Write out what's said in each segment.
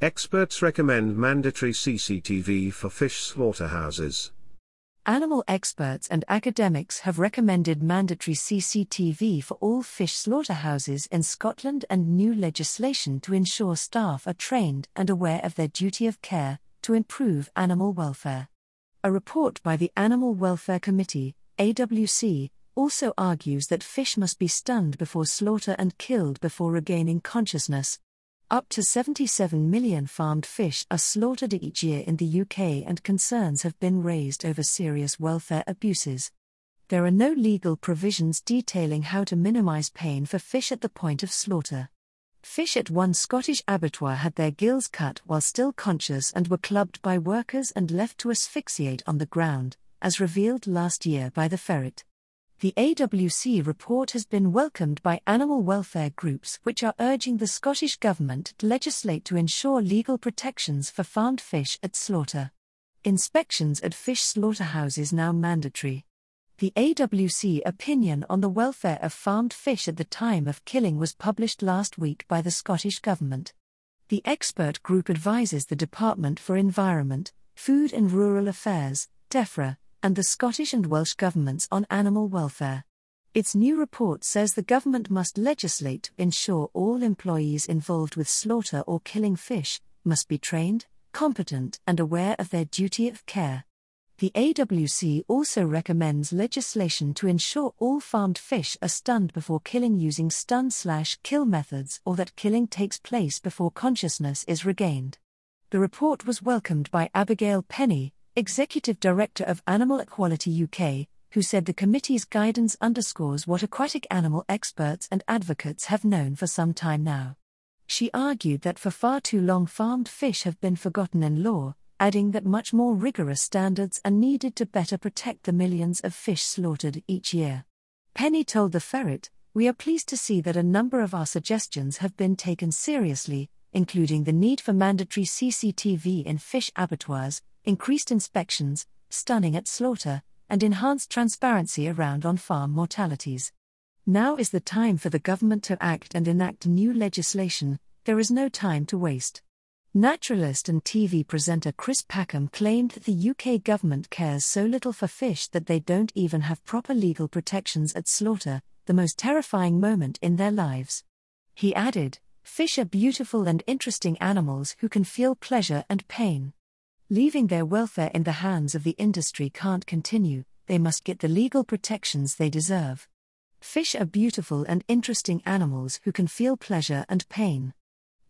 Experts recommend mandatory CCTV for fish slaughterhouses. Animal experts and academics have recommended mandatory CCTV for all fish slaughterhouses in Scotland and new legislation to ensure staff are trained and aware of their duty of care to improve animal welfare. A report by the Animal Welfare Committee, AWC, also argues that fish must be stunned before slaughter and killed before regaining consciousness, up to 77 million farmed fish are slaughtered each year in the UK, and concerns have been raised over serious welfare abuses. There are no legal provisions detailing how to minimise pain for fish at the point of slaughter. Fish at one Scottish abattoir had their gills cut while still conscious and were clubbed by workers and left to asphyxiate on the ground, as revealed last year by the Ferret. The AWC report has been welcomed by animal welfare groups which are urging the Scottish Government to legislate to ensure legal protections for farmed fish at slaughter. Inspections at fish slaughterhouses now mandatory. The AWC opinion on the welfare of farmed fish at the time of killing was published last week by the Scottish Government. The expert group advises the Department for Environment, Food and Rural Affairs, DEFRA, and the Scottish and Welsh governments on animal welfare. Its new report says the government must legislate to ensure all employees involved with slaughter or killing fish must be trained, competent, and aware of their duty of care. The AWC also recommends legislation to ensure all farmed fish are stunned before killing using stun slash kill methods or that killing takes place before consciousness is regained. The report was welcomed by Abigail Penny, Executive Director of Animal Equality UK, who said the committee's guidance underscores what aquatic animal experts and advocates have known for some time now. She argued that for far too long farmed fish have been forgotten in law, adding that much more rigorous standards are needed to better protect the millions of fish slaughtered each year. Penny told the Ferret, We are pleased to see that a number of our suggestions have been taken seriously, including the need for mandatory CCTV in fish abattoirs, increased inspections, stunning at slaughter, and enhanced transparency around on farm mortalities. Now is the time for the government to act and enact new legislation, there is no time to waste. Naturalist and TV presenter Chris Packham claimed that the UK government cares so little for fish that they don't even have proper legal protections at slaughter, the most terrifying moment in their lives. He added, Fish are beautiful and interesting animals who can feel pleasure and pain. Leaving their welfare in the hands of the industry can't continue, they must get the legal protections they deserve. Fish are beautiful and interesting animals who can feel pleasure and pain.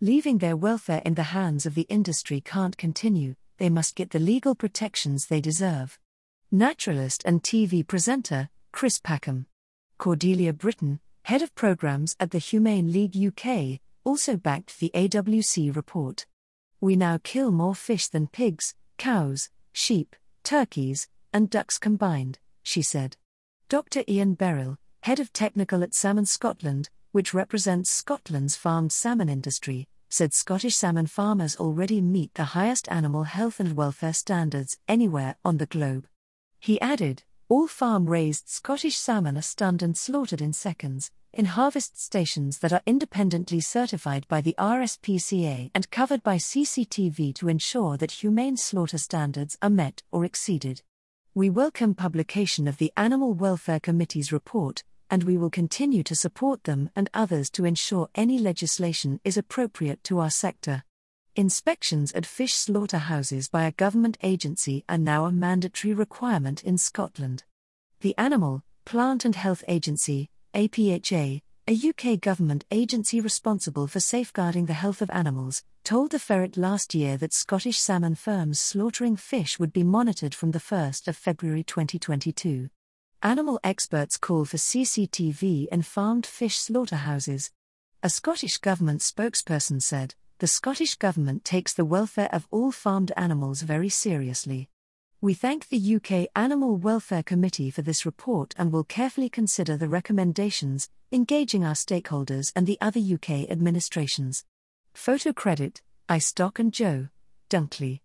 Leaving their welfare in the hands of the industry can't continue, they must get the legal protections they deserve. Naturalist and TV presenter, Chris Packham. Cordelia Britton, head of programs at the Humane League UK, also backed the AWC report. We now kill more fish than pigs, cows, sheep, turkeys, and ducks combined, she said. Dr. Iain Berrill, head of technical at Salmon Scotland, which represents Scotland's farmed salmon industry, said Scottish salmon farmers already meet the highest animal health and welfare standards anywhere on the globe. He added, all farm raised Scottish salmon are stunned and slaughtered in seconds, in harvest stations that are independently certified by the RSPCA and covered by CCTV to ensure that humane slaughter standards are met or exceeded. We welcome publication of the Animal Welfare Committee's report, and we will continue to support them and others to ensure any legislation is appropriate to our sector. Inspections at fish slaughterhouses by a government agency are now a mandatory requirement in Scotland. The Animal, Plant and Health Agency, APHA, a UK government agency responsible for safeguarding the health of animals, told the Ferret last year that Scottish salmon firms slaughtering fish would be monitored from the 1st of February 2022. Animal experts call for CCTV in farmed fish slaughterhouses. A Scottish government spokesperson said, The Scottish Government takes the welfare of all farmed animals very seriously. We thank the UK Animal Welfare Committee for this report and will carefully consider the recommendations, engaging our stakeholders and the other UK administrations. Photo credit, iStock and Joe Dunkley.